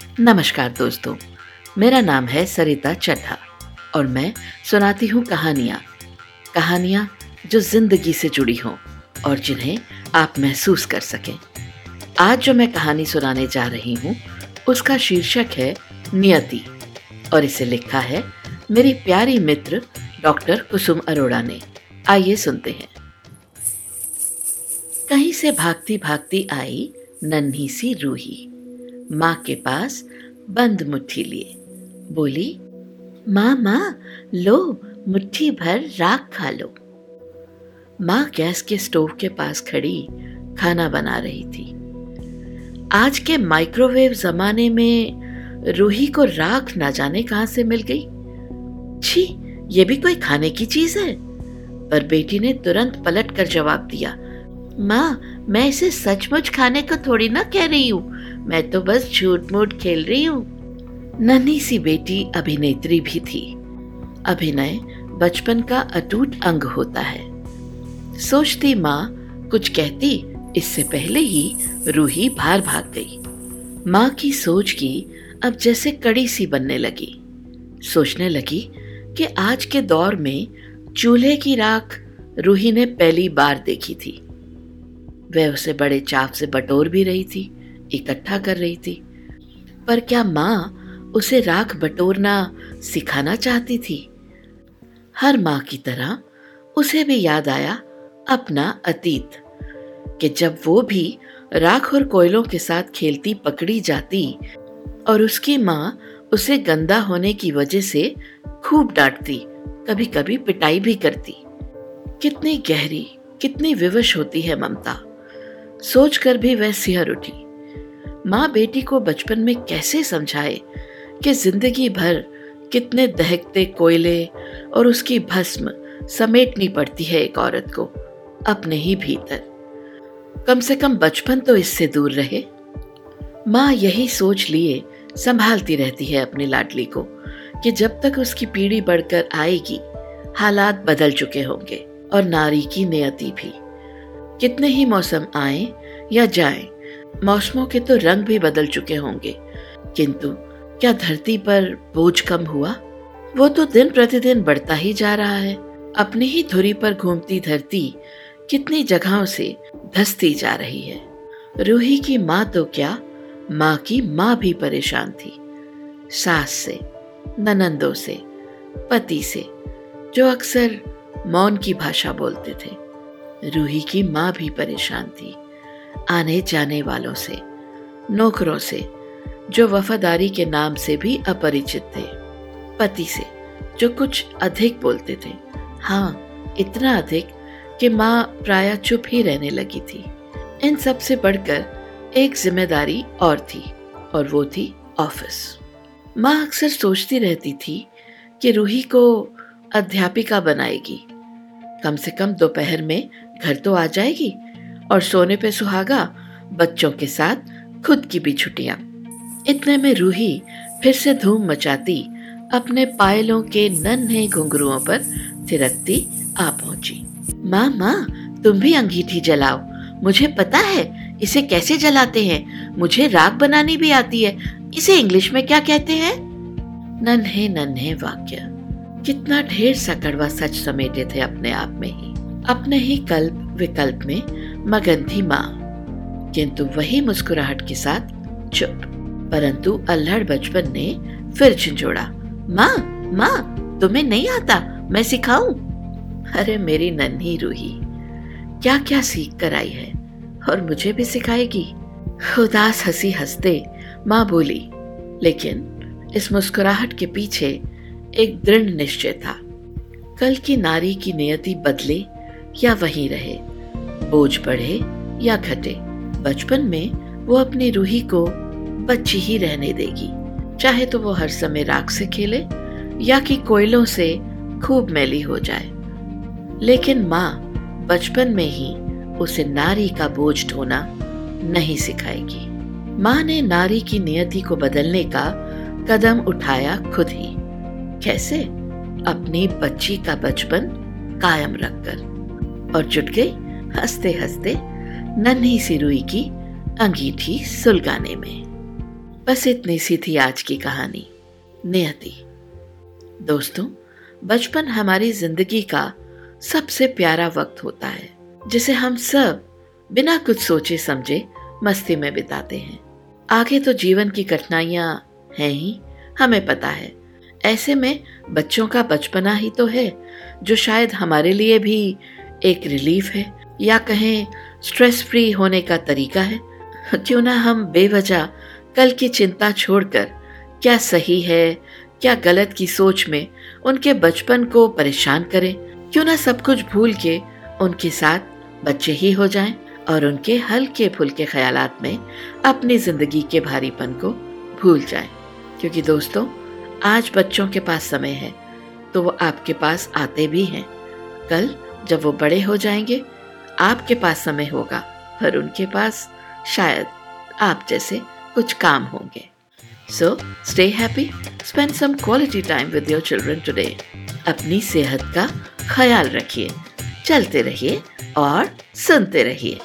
नमस्कार दोस्तों, मेरा नाम है सरिता चड्ढा और मैं सुनाती हूँ कहानियाँ। कहानियाँ जो ज़िंदगी से जुड़ी हों और जिन्हें आप महसूस कर सकें। आज जो मैं कहानी सुनाने जा रही हूँ, उसका शीर्षक है नियति और इसे लिखा है मेरी प्यारी मित्र डॉक्टर कुसुम अरोड़ा ने। आइए सुनते हैं। कहीं से भागती भागती आई नन्ही सी रूही। माँ के पास बंद मुट्ठी लिए। बोली, माँ माँ, लो, मुट्ठी भर राख खा लो। माँ गैस के स्टोव के पास खड़ी खाना बना रही थी। आज के माइक्रोवेव जमाने में रूही को राख ना जाने कहाँ से मिल गई? छी, ये भी कोई खाने की चीज़ है? पर बेटी ने तुरंत पलट कर जवाब दिया, माँ, मैं इसे सचमुच खाने को थोड़ी ना कह रही हूँ। मैं तो बस झूठ मूठ खेल रही हूँ। नन्ही सी बेटी अभिनेत्री भी थी। अभिनय बचपन का अटूट अंग होता है। सोचती माँ कुछ कहती, इससे पहले ही रूही बाहर भाग गई। माँ की सोच की अब जैसे कड़ी सी बनने लगी। सोचने लगी कि आज के दौर में चूल्हे की राख रूही ने पहली बार देखी थी। वह उसे बड़े चाव से बटोर भी रही थी। इकट्ठा कर रही थी। पर क्या माँ उसे राख बटोरना सिखाना चाहती थी? हर माँ की तरह उसे भी याद आया अपना अतीत, कि जब वो भी राख और कोयलों के साथ खेलती पकड़ी जाती और उसकी माँ उसे गंदा होने की वजह से खूब डांटती कभी कभी पिटाई भी करती। कितनी गहरी, कितनी विवश होती है ममता। सोचकर भी वह सिहर उठी। माँ बेटी को बचपन में कैसे समझाए कि ज़िंदगी भर कितने दहकते कोयले और उसकी भस्म समेटनी पड़ती है एक औरत को अपने ही भीतर। कम से कम बचपन तो इससे दूर रहे। माँ यही सोच लिए संभालती रहती है अपनी लाडली को कि जब तक उसकी पीढ़ी बढ़कर आएगी हालात बदल चुके होंगे और नारी की नियति भी। कितने ही मौसम आए या जाएँ, मौसमों के तो रंग भी बदल चुके होंगे। किंतु क्या धरती पर बोझ कम हुआ? वो तो दिन प्रतिदिन बढ़ता ही जा रहा है। अपनी ही धुरी पर घूमती धरती कितनी जगहों से धसती जा रही है। रूही की माँ तो क्या? माँ की माँ भी परेशान थी। सास से, ननंदों से, पति से, जो अक्सर मौन की भाषा बोलते थे। रूही की माँ भी परेशान थी। आने जाने वालों से, नौकरों से, जो वफादारी के नाम से भी अपरिचित थे। पति से, जो कुछ अधिक बोलते थे। हाँ इतना अधिक कि माँ प्राय चुप ही रहने लगी थी। इन सबसे बढ़कर एक ज़िम्मेदारी और थी, और वो थी ऑफ़िस। माँ अक्सर सोचती रहती थी कि रूही को अध्यापिका बनाएगी। कम से कम दोपहर में घर तो आ जाएगी और सोने पे सुहागा बच्चों के साथ खुद की भी छुट्टियाँ। इतने में रूही फिर से धूम मचाती अपने पायलों के नन्हे घुंघरुओं पर थिरकती आ पहुँची। माँ माँ, तुम भी अंगीठी जलाओ। मुझे पता है इसे कैसे जलाते हैं। मुझे राग बनानी भी आती है। इसे इंग्लिश में क्या कहते हैं? नन्हे नन्हे वाक्य। कितना ढेर सा कड़वा सच समेटे थे अपने आप में ही। अपने ही कल्प विकल्प में मगन थी माँ। किंतु वही मुस्कुराहट के साथ चुप। परंतु अल्हड़ बचपन ने फिर झिझोड़ा, माँ माँ, तुम्हें नहीं आता? मैं सिखाऊं? अरे, मेरी नन्ही रूही क्या क्या सीख कर आई है, और मुझे भी सिखाएगी? उदास हँसी हँसते माँ बोली, लेकिन इस मुस्कुराहट के पीछे एक दृढ़ निश्चय था। कल की नारी की नियति बदले या वहीं रहे। बोझ बढ़े या घटे बचपन में वो अपनी रूही को बच्ची ही रहने देगी। चाहे तो वो हर समय राख से खेले या कि कोयलों से खूब मैली हो जाए। लेकिन माँ बचपन में ही उसे नारी का बोझ ढोना नहीं सिखाएगी। माँ ने नारी की नियति को बदलने का कदम उठाया खुद ही। कैसे? अपनी बच्ची का बचपन कायम रखकर। और जुट गई हँसते हँसते नन्ही सी रुई की अंगीठी सुलगाने में। बस इतनी सी थी आज की कहानी। नियति। दोस्तों, बचपन हमारी ज़िंदगी का सबसे प्यारा वक्त होता है, जिसे हम सब बिना कुछ सोचे समझे मस्ती में बिताते हैं। आगे तो जीवन की कठिनाइयाँ हैं ही, हमें पता है। ऐसे में बच्चों का बचपना ही तो है, जो शायद हमारे लिए भी एक रिलीफ है। या कहें स्ट्रेस फ्री होने का तरीका है। क्यों ना हम बेवजह कल की चिंता छोड़कर, क्या सही है, क्या गलत की सोच में उनके बचपन को परेशान करें। क्यों ना सब कुछ भूल के उनके साथ बच्चे ही हो जाएँ और उनके हल्के फुल्के ख्यालात में अपनी ज़िंदगी के भारीपन को भूल जाएँ। क्योंकि दोस्तों, आज बच्चों के पास समय है तो वो आपके पास आते भी हैं। कल जब वो बड़े हो जाएँगे आपके पास समय होगा, पर उनके पास शायद आप जैसे कुछ काम होंगे। So stay happy spend some quality time with your children today अपनी सेहत का ख्याल रखिए, चलते रहिए और सुनते रहिए।